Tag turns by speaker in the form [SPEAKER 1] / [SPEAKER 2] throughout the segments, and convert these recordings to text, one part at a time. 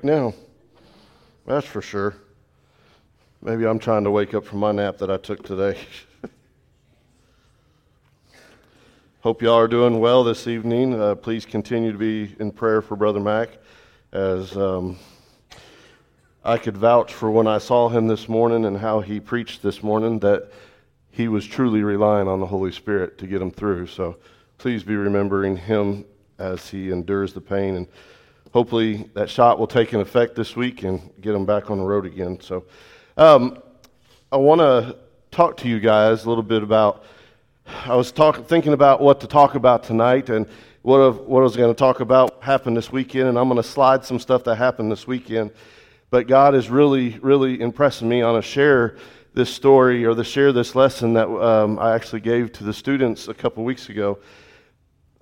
[SPEAKER 1] now. That's for sure. Maybe I'm trying to wake up from my nap that I took today. Hope y'all are doing well this evening. Uh, please continue to be in prayer for Brother Mac, as um, I could vouch for when I saw him this morning and how he preached this morning that he was truly relying on the Holy Spirit to get him through. So please be remembering him as he endures the pain and hopefully that shot will take an effect this week and get them back on the road again. So, um, I want to talk to you guys a little bit about. I was talk, thinking about what to talk about tonight and what, what I was going to talk about happened this weekend, and I'm going to slide some stuff that happened this weekend. But God is really, really impressing me on a share this story or to share this lesson that um, I actually gave to the students a couple weeks ago.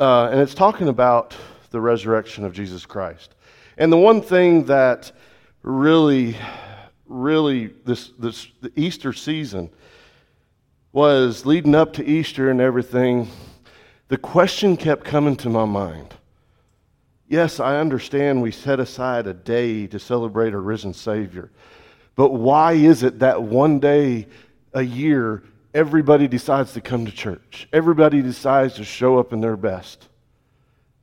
[SPEAKER 1] Uh, and it's talking about the resurrection of Jesus Christ. And the one thing that really, really, this, this the Easter season was leading up to Easter and everything, the question kept coming to my mind. Yes, I understand we set aside a day to celebrate a risen Savior, but why is it that one day a year everybody decides to come to church? Everybody decides to show up in their best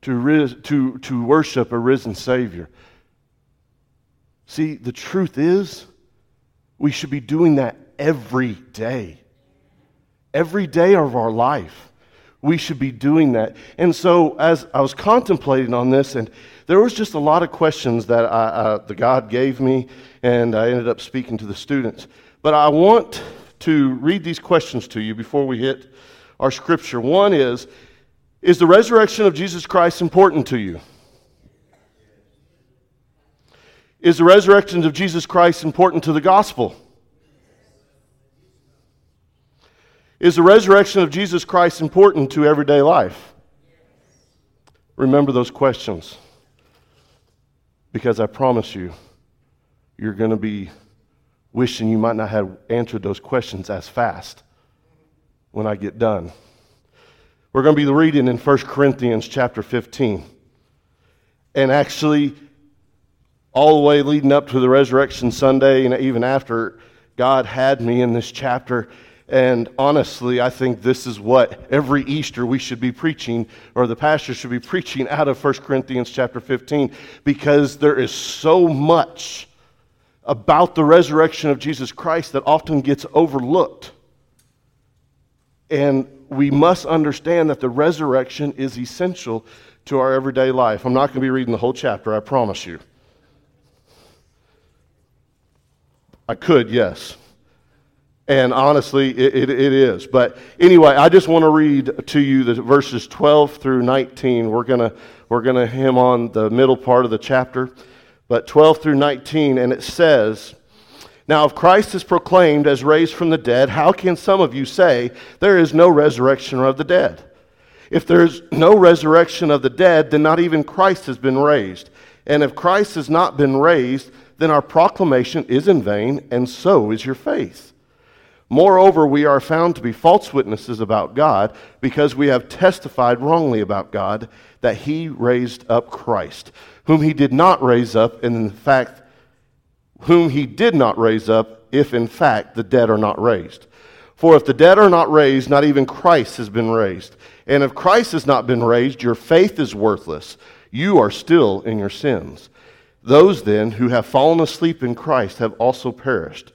[SPEAKER 1] to, ris- to, to worship a risen Savior. See, the truth is, we should be doing that every day. Every day of our life, we should be doing that. And so, as I was contemplating on this, and there was just a lot of questions that I, uh, the God gave me, and I ended up speaking to the students. But I want to read these questions to you before we hit our scripture. One is is the resurrection of Jesus Christ important to you? Is the resurrection of Jesus Christ important to the gospel? Is the resurrection of Jesus Christ important to everyday life? Remember those questions. Because I promise you, you're going to be wishing you might not have answered those questions as fast when I get done. We're going to be reading in 1 Corinthians chapter 15. And actually, all the way leading up to the resurrection Sunday and even after, God had me in this chapter. And honestly, I think this is what every Easter we should be preaching, or the pastor should be preaching out of 1 Corinthians chapter 15, because there is so much about the resurrection of Jesus Christ that often gets overlooked. And we must understand that the resurrection is essential to our everyday life. I'm not going to be reading the whole chapter, I promise you. I could, yes. And honestly, it, it, it is. But anyway, I just want to read to you the verses 12 through 19. We're going to we're going to hem on the middle part of the chapter. But 12 through 19, and it says, now, if Christ is proclaimed as raised from the dead, how can some of you say there is no resurrection of the dead? If there's no resurrection of the dead, then not even Christ has been raised. And if Christ has not been raised, then our proclamation is in vain, and so is your faith. Moreover, we are found to be false witnesses about God because we have testified wrongly about God that he raised up Christ, whom he did not raise up, and in fact, whom he did not raise up, if in fact the dead are not raised. For if the dead are not raised, not even Christ has been raised. And if Christ has not been raised, your faith is worthless. You are still in your sins. Those then who have fallen asleep in Christ have also perished.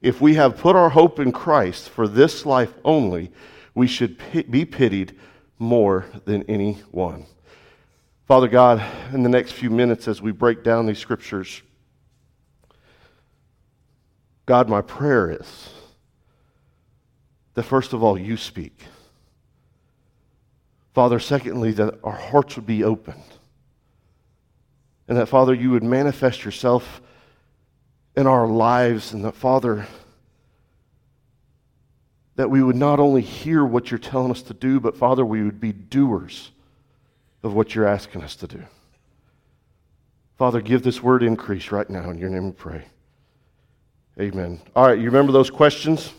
[SPEAKER 1] If we have put our hope in Christ for this life only, we should be pitied more than anyone. Father God, in the next few minutes as we break down these scriptures, God, my prayer is that first of all, you speak. Father, secondly, that our hearts would be opened. And that, Father, you would manifest yourself in our lives. And that, Father, that we would not only hear what you're telling us to do, but, Father, we would be doers of what you're asking us to do. Father, give this word increase right now. In your name we pray. Amen. All right, you remember those questions?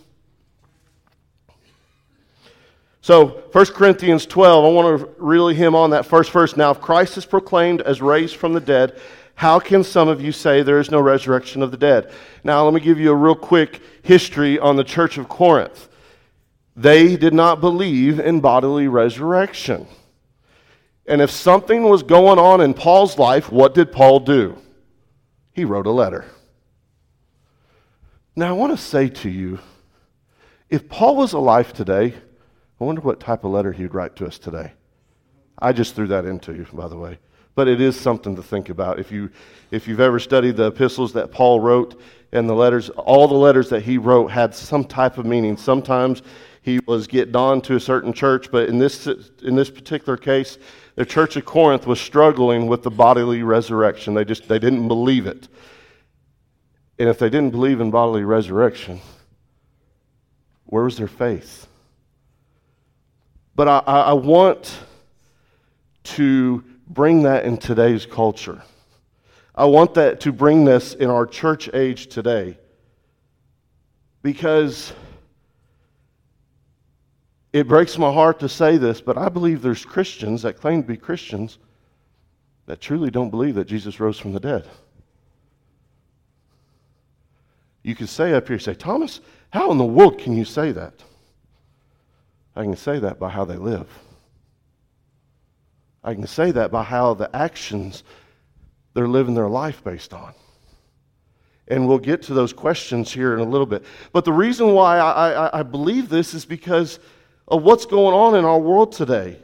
[SPEAKER 1] So, 1 Corinthians 12, I want to really him on that first verse. Now, if Christ is proclaimed as raised from the dead, How can some of you say there is no resurrection of the dead? Now, let me give you a real quick history on the church of Corinth. They did not believe in bodily resurrection. And if something was going on in Paul's life, what did Paul do? He wrote a letter. Now, I want to say to you if Paul was alive today, I wonder what type of letter he'd write to us today. I just threw that into you, by the way. But it is something to think about. If, you, if you've ever studied the epistles that Paul wrote and the letters, all the letters that he wrote had some type of meaning. Sometimes he was getting on to a certain church, but in this, in this particular case, the church of Corinth was struggling with the bodily resurrection. They just they didn't believe it. And if they didn't believe in bodily resurrection, where was their faith? But I, I want to bring that in today's culture. I want that to bring this in our church age today. Because it breaks my heart to say this, but I believe there's Christians that claim to be Christians that truly don't believe that Jesus rose from the dead. You could say up here, say, Thomas, how in the world can you say that? I can say that by how they live. I can say that by how the actions they're living their life based on. And we'll get to those questions here in a little bit. But the reason why I, I, I believe this is because of what's going on in our world today.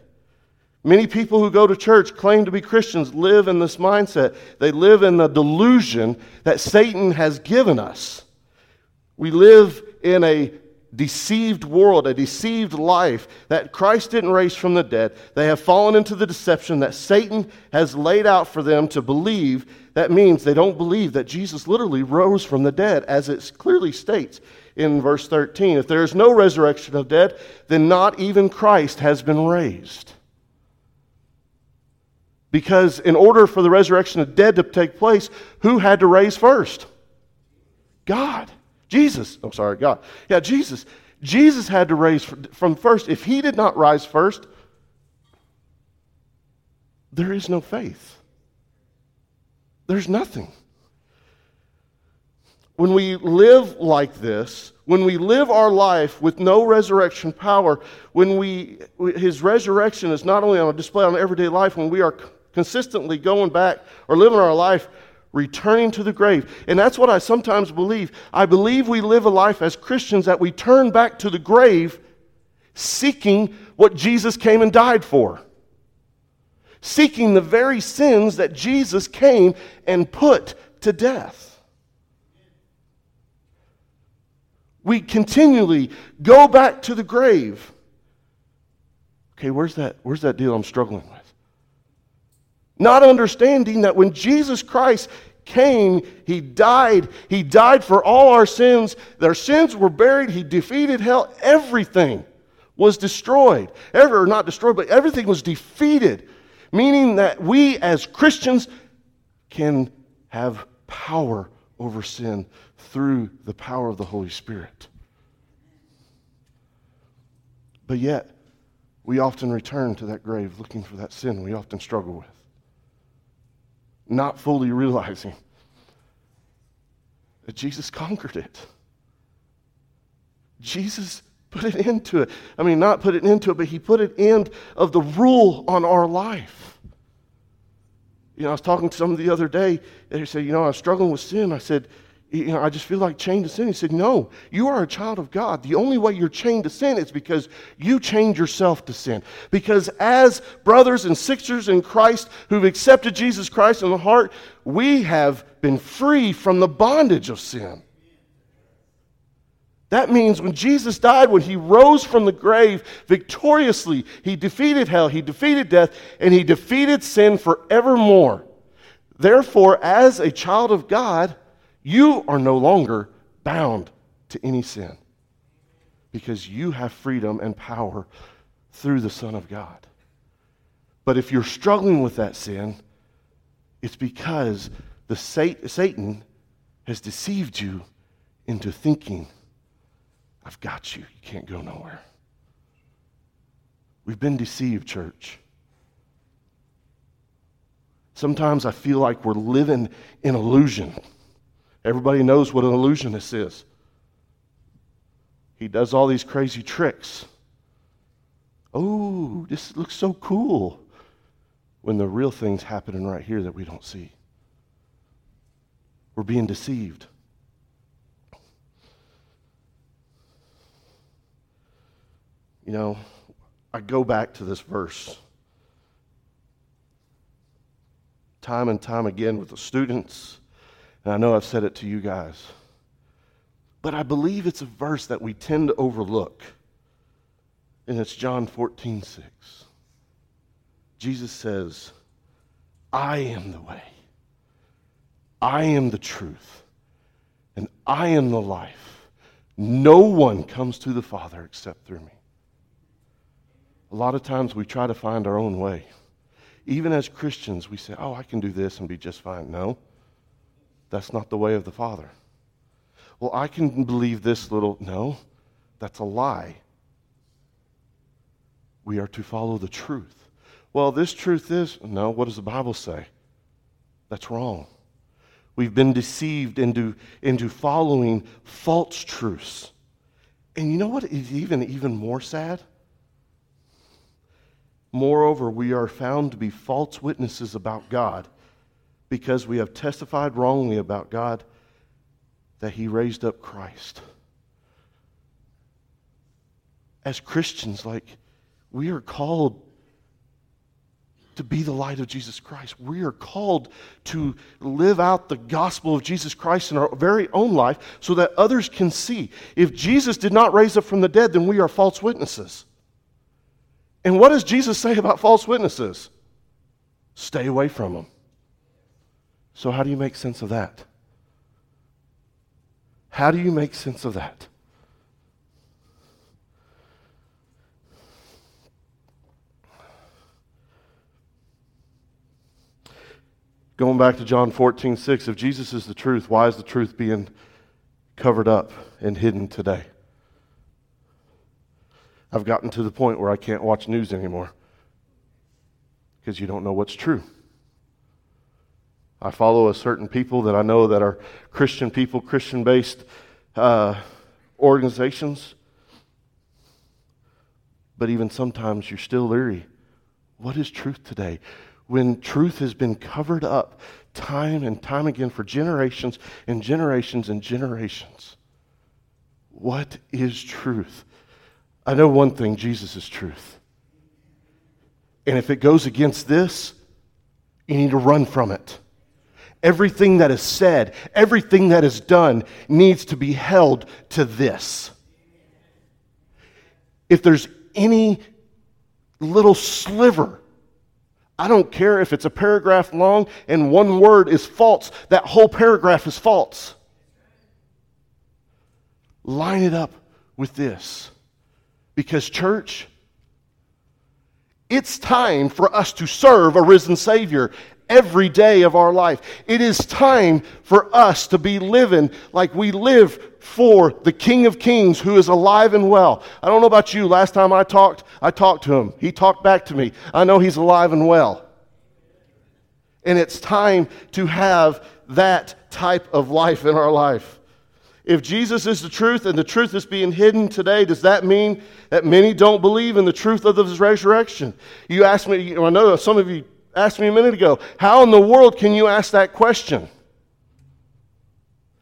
[SPEAKER 1] Many people who go to church claim to be Christians live in this mindset. They live in the delusion that Satan has given us. We live in a deceived world, a deceived life, that Christ didn't raise from the dead. They have fallen into the deception that Satan has laid out for them to believe. That means they don't believe that Jesus literally rose from the dead, as it clearly states in verse 13. If there is no resurrection of dead, then not even Christ has been raised. Because in order for the resurrection of dead to take place, who had to raise first? God. Jesus. I'm sorry, God. Yeah, Jesus. Jesus had to raise from first. If he did not rise first, there is no faith. There's nothing. When we live like this, when we live our life with no resurrection power, when we, his resurrection is not only on display on everyday life, when we are consistently going back or living our life returning to the grave. And that's what I sometimes believe. I believe we live a life as Christians that we turn back to the grave seeking what Jesus came and died for. Seeking the very sins that Jesus came and put to death. We continually go back to the grave. Okay, where's that, where's that deal I'm struggling with? Not understanding that when Jesus Christ came, He died. He died for all our sins. Their sins were buried. He defeated hell. Everything was destroyed. Ever, not destroyed, but everything was defeated. Meaning that we as Christians can have power over sin through the power of the Holy Spirit. But yet, we often return to that grave looking for that sin we often struggle with not fully realizing that Jesus conquered it. Jesus put it into it. I mean, not put it into it, but he put it end of the rule on our life. You know, I was talking to someone the other day, and he said, You know, I was struggling with sin. I said, you know, I just feel like chained to sin. He said, No, you are a child of God. The only way you're chained to sin is because you change yourself to sin. Because as brothers and sisters in Christ who've accepted Jesus Christ in the heart, we have been free from the bondage of sin. That means when Jesus died, when he rose from the grave victoriously, he defeated hell, he defeated death, and he defeated sin forevermore. Therefore, as a child of God, you are no longer bound to any sin because you have freedom and power through the Son of God. But if you're struggling with that sin, it's because the Satan has deceived you into thinking, I've got you. You can't go nowhere. We've been deceived, church. Sometimes I feel like we're living in illusion. Everybody knows what an illusionist is. He does all these crazy tricks. Oh, this looks so cool. When the real thing's happening right here that we don't see. We're being deceived. You know, I go back to this verse time and time again with the students, and I know I've said it to you guys. But I believe it's a verse that we tend to overlook. And it's John 14, 6. Jesus says, I am the way, I am the truth, and I am the life. No one comes to the Father except through me. A lot of times we try to find our own way. Even as Christians, we say, Oh, I can do this and be just fine. No, that's not the way of the Father. Well, I can believe this little. No, that's a lie. We are to follow the truth. Well, this truth is. No, what does the Bible say? That's wrong. We've been deceived into, into following false truths. And you know what is even, even more sad? Moreover, we are found to be false witnesses about God because we have testified wrongly about God that He raised up Christ. As Christians, like, we are called to be the light of Jesus Christ. We are called to live out the gospel of Jesus Christ in our very own life so that others can see. If Jesus did not raise up from the dead, then we are false witnesses. And what does Jesus say about false witnesses? Stay away from them. So, how do you make sense of that? How do you make sense of that? Going back to John 14, 6, if Jesus is the truth, why is the truth being covered up and hidden today? I've gotten to the point where I can't watch news anymore because you don't know what's true. I follow a certain people that I know that are Christian people, Christian based uh, organizations. But even sometimes you're still leery. What is truth today? When truth has been covered up time and time again for generations and generations and generations. What is truth? I know one thing Jesus is truth. And if it goes against this, you need to run from it. Everything that is said, everything that is done needs to be held to this. If there's any little sliver, I don't care if it's a paragraph long and one word is false, that whole paragraph is false. Line it up with this. Because, church, it's time for us to serve a risen Savior every day of our life. It is time for us to be living like we live for the King of Kings who is alive and well. I don't know about you. Last time I talked, I talked to him. He talked back to me. I know he's alive and well. And it's time to have that type of life in our life. If Jesus is the truth and the truth is being hidden today, does that mean that many don't believe in the truth of his resurrection? You asked me, I know some of you asked me a minute ago, how in the world can you ask that question?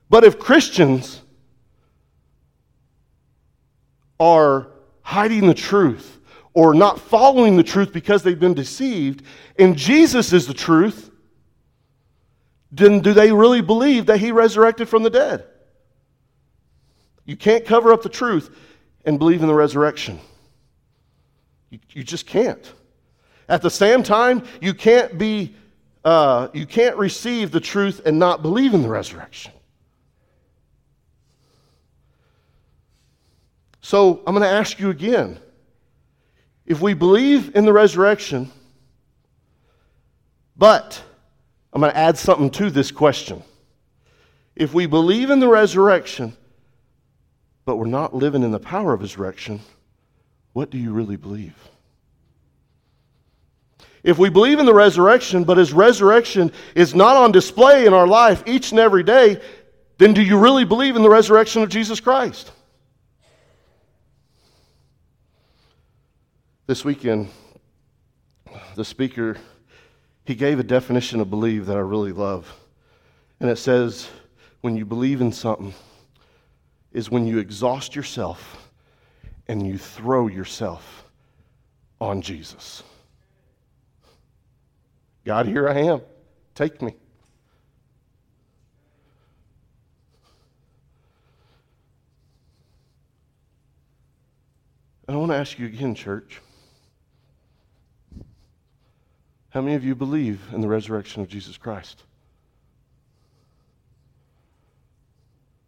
[SPEAKER 1] But if Christians are hiding the truth or not following the truth because they've been deceived, and Jesus is the truth, then do they really believe that he resurrected from the dead? You can't cover up the truth and believe in the resurrection. You, you just can't. At the same time, you can't be uh, you can't receive the truth and not believe in the resurrection. So I'm going to ask you again. If we believe in the resurrection, but I'm going to add something to this question. If we believe in the resurrection, but we're not living in the power of resurrection, what do you really believe? If we believe in the resurrection, but his resurrection is not on display in our life each and every day, then do you really believe in the resurrection of Jesus Christ? This weekend, the speaker he gave a definition of believe that I really love. And it says when you believe in something is when you exhaust yourself and you throw yourself on Jesus. God, here I am. Take me. And I want to ask you again, church. How many of you believe in the resurrection of Jesus Christ?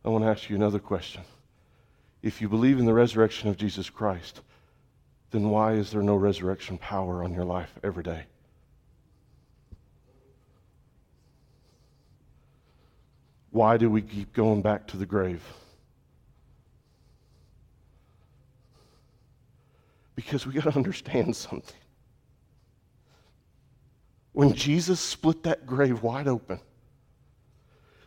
[SPEAKER 1] I want to ask you another question. If you believe in the resurrection of Jesus Christ, then why is there no resurrection power on your life every day? Why do we keep going back to the grave? Because we got to understand something. When Jesus split that grave wide open,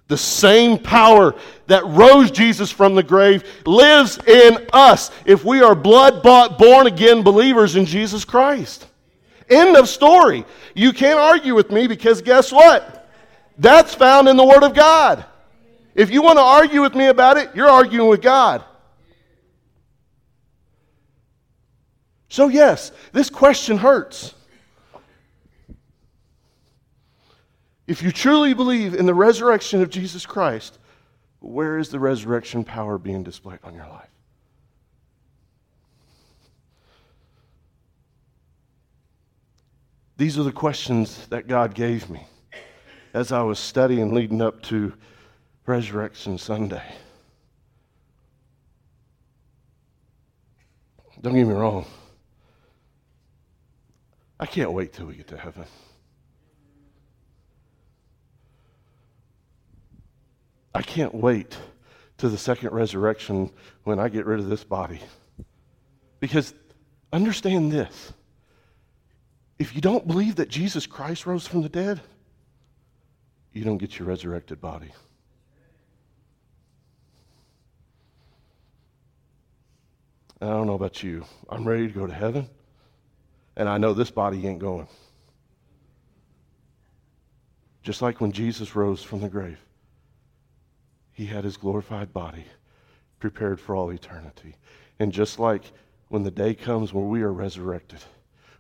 [SPEAKER 1] the same power that rose Jesus from the grave lives in us if we are blood bought, born again believers in Jesus Christ. End of story. You can't argue with me because guess what? That's found in the Word of God. If you want to argue with me about it, you're arguing with God. So, yes, this question hurts. If you truly believe in the resurrection of Jesus Christ, where is the resurrection power being displayed on your life? These are the questions that God gave me as I was studying leading up to Resurrection Sunday. Don't get me wrong. I can't wait till we get to heaven. I can't wait to the second resurrection when I get rid of this body. Because understand this if you don't believe that Jesus Christ rose from the dead, you don't get your resurrected body. I don't know about you. I'm ready to go to heaven, and I know this body ain't going. Just like when Jesus rose from the grave, he had his glorified body prepared for all eternity. And just like when the day comes where we are resurrected,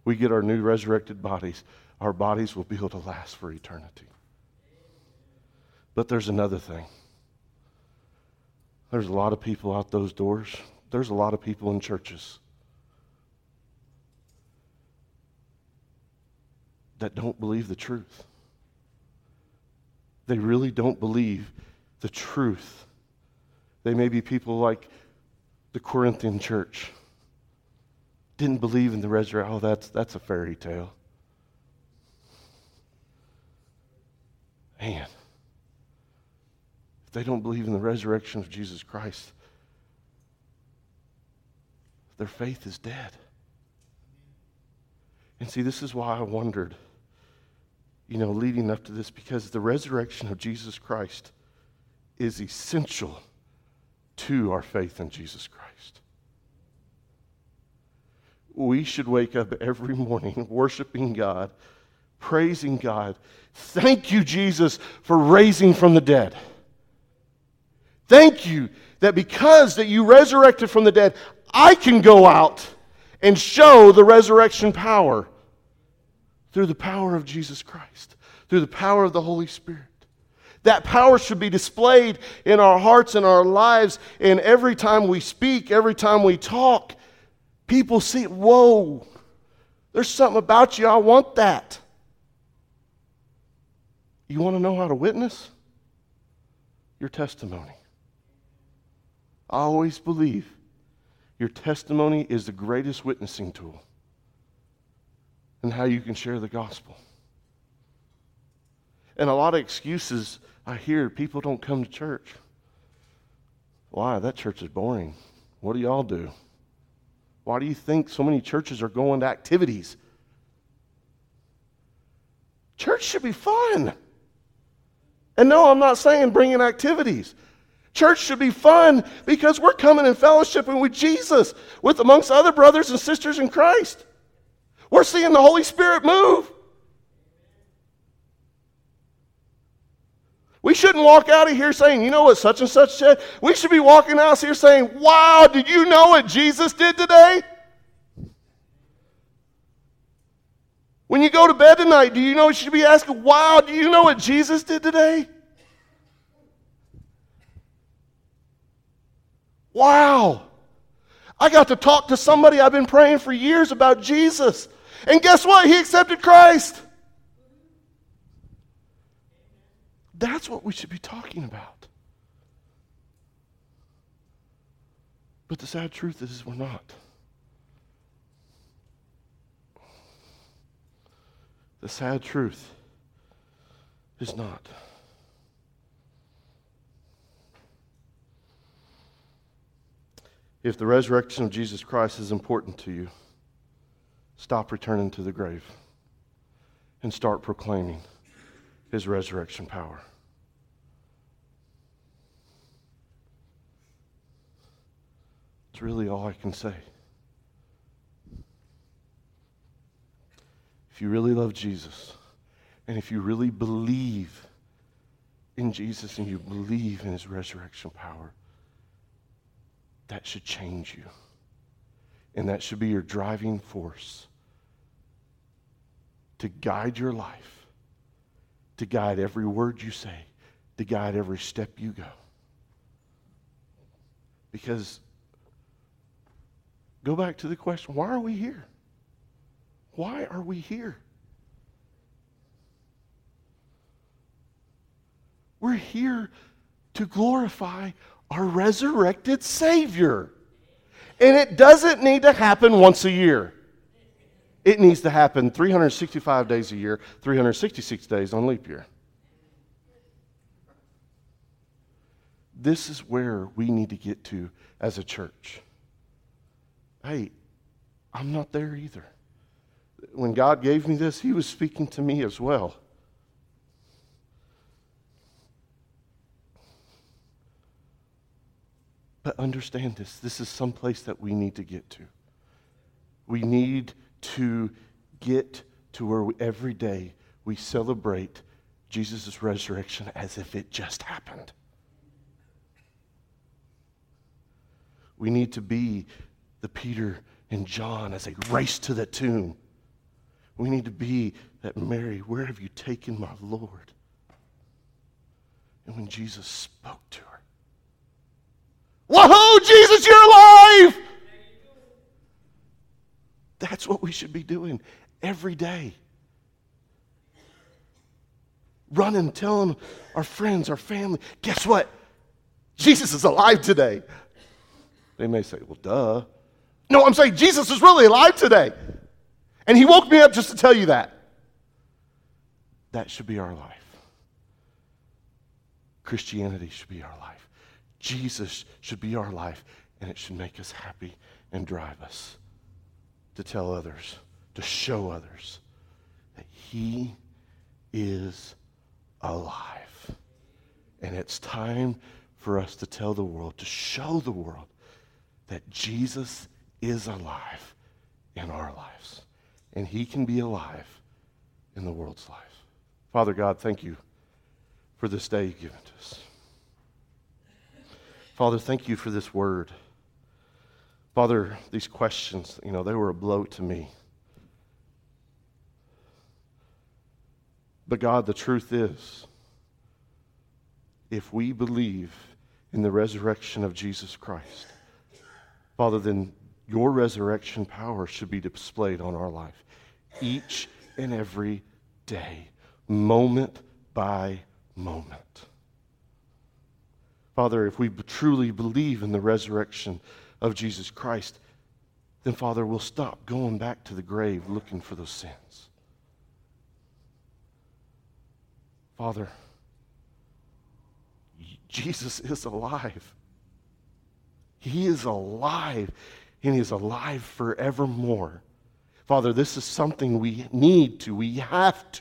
[SPEAKER 1] we get our new resurrected bodies, our bodies will be able to last for eternity. But there's another thing. There's a lot of people out those doors there's a lot of people in churches that don't believe the truth. They really don't believe the truth. They may be people like the Corinthian church. Didn't believe in the resurrection. Oh, that's, that's a fairy tale. Man, if they don't believe in the resurrection of Jesus Christ, their faith is dead. And see, this is why I wondered, you know, leading up to this, because the resurrection of Jesus Christ is essential to our faith in Jesus Christ. We should wake up every morning worshiping God, praising God. Thank you, Jesus, for raising from the dead. Thank you that because that you resurrected from the dead, I can go out and show the resurrection power through the power of Jesus Christ, through the power of the Holy Spirit. That power should be displayed in our hearts and our lives, and every time we speak, every time we talk, people see, whoa, there's something about you. I want that. You want to know how to witness? Your testimony. I always believe your testimony is the greatest witnessing tool and how you can share the gospel. And a lot of excuses I hear people don't come to church. Why? That church is boring. What do y'all do? Why do you think so many churches are going to activities? Church should be fun. And no, I'm not saying bringing activities. Church should be fun because we're coming in fellowshipping with Jesus, with amongst other brothers and sisters in Christ. We're seeing the Holy Spirit move. We shouldn't walk out of here saying, you know what such and such said? We should be walking out here saying, wow, did you know what Jesus did today? When you go to bed tonight, do you know you should be asking, wow, do you know what Jesus did today? Wow. I got to talk to somebody I've been praying for years about Jesus. And guess what? He accepted Christ. That's what we should be talking about. But the sad truth is, we're not. The sad truth is not. If the resurrection of Jesus Christ is important to you, stop returning to the grave and start proclaiming his resurrection power. It's really all I can say. If you really love Jesus, and if you really believe in Jesus and you believe in his resurrection power, that should change you. And that should be your driving force to guide your life, to guide every word you say, to guide every step you go. Because go back to the question why are we here? Why are we here? We're here to glorify our resurrected Savior. And it doesn't need to happen once a year. It needs to happen 365 days a year, 366 days on leap year. This is where we need to get to as a church. Hey, I'm not there either. When God gave me this, He was speaking to me as well. But understand this this is some place that we need to get to. We need to get to where we, every day we celebrate Jesus' resurrection as if it just happened. We need to be the Peter and John as they race to the tomb. We need to be that Mary, where have you taken my Lord? And when Jesus spoke to her, Whoa, Jesus, you're alive! That's what we should be doing every day. Running, telling our friends, our family, guess what? Jesus is alive today. They may say, well, duh. No, I'm saying Jesus is really alive today. And he woke me up just to tell you that. That should be our life. Christianity should be our life. Jesus should be our life, and it should make us happy and drive us to tell others, to show others that He is alive. And it's time for us to tell the world, to show the world that Jesus is alive in our lives. And He can be alive in the world's life. Father God, thank you for this day you've given to us. Father, thank you for this word. Father, these questions, you know, they were a blow to me. But God, the truth is, if we believe in the resurrection of Jesus Christ, Father, then your resurrection power should be displayed on our life each and every day, moment by moment. Father, if we truly believe in the resurrection of Jesus Christ, then, Father, we'll stop going back to the grave looking for those sins. Father, Jesus is alive. He is alive, and He is alive forevermore. Father, this is something we need to, we have to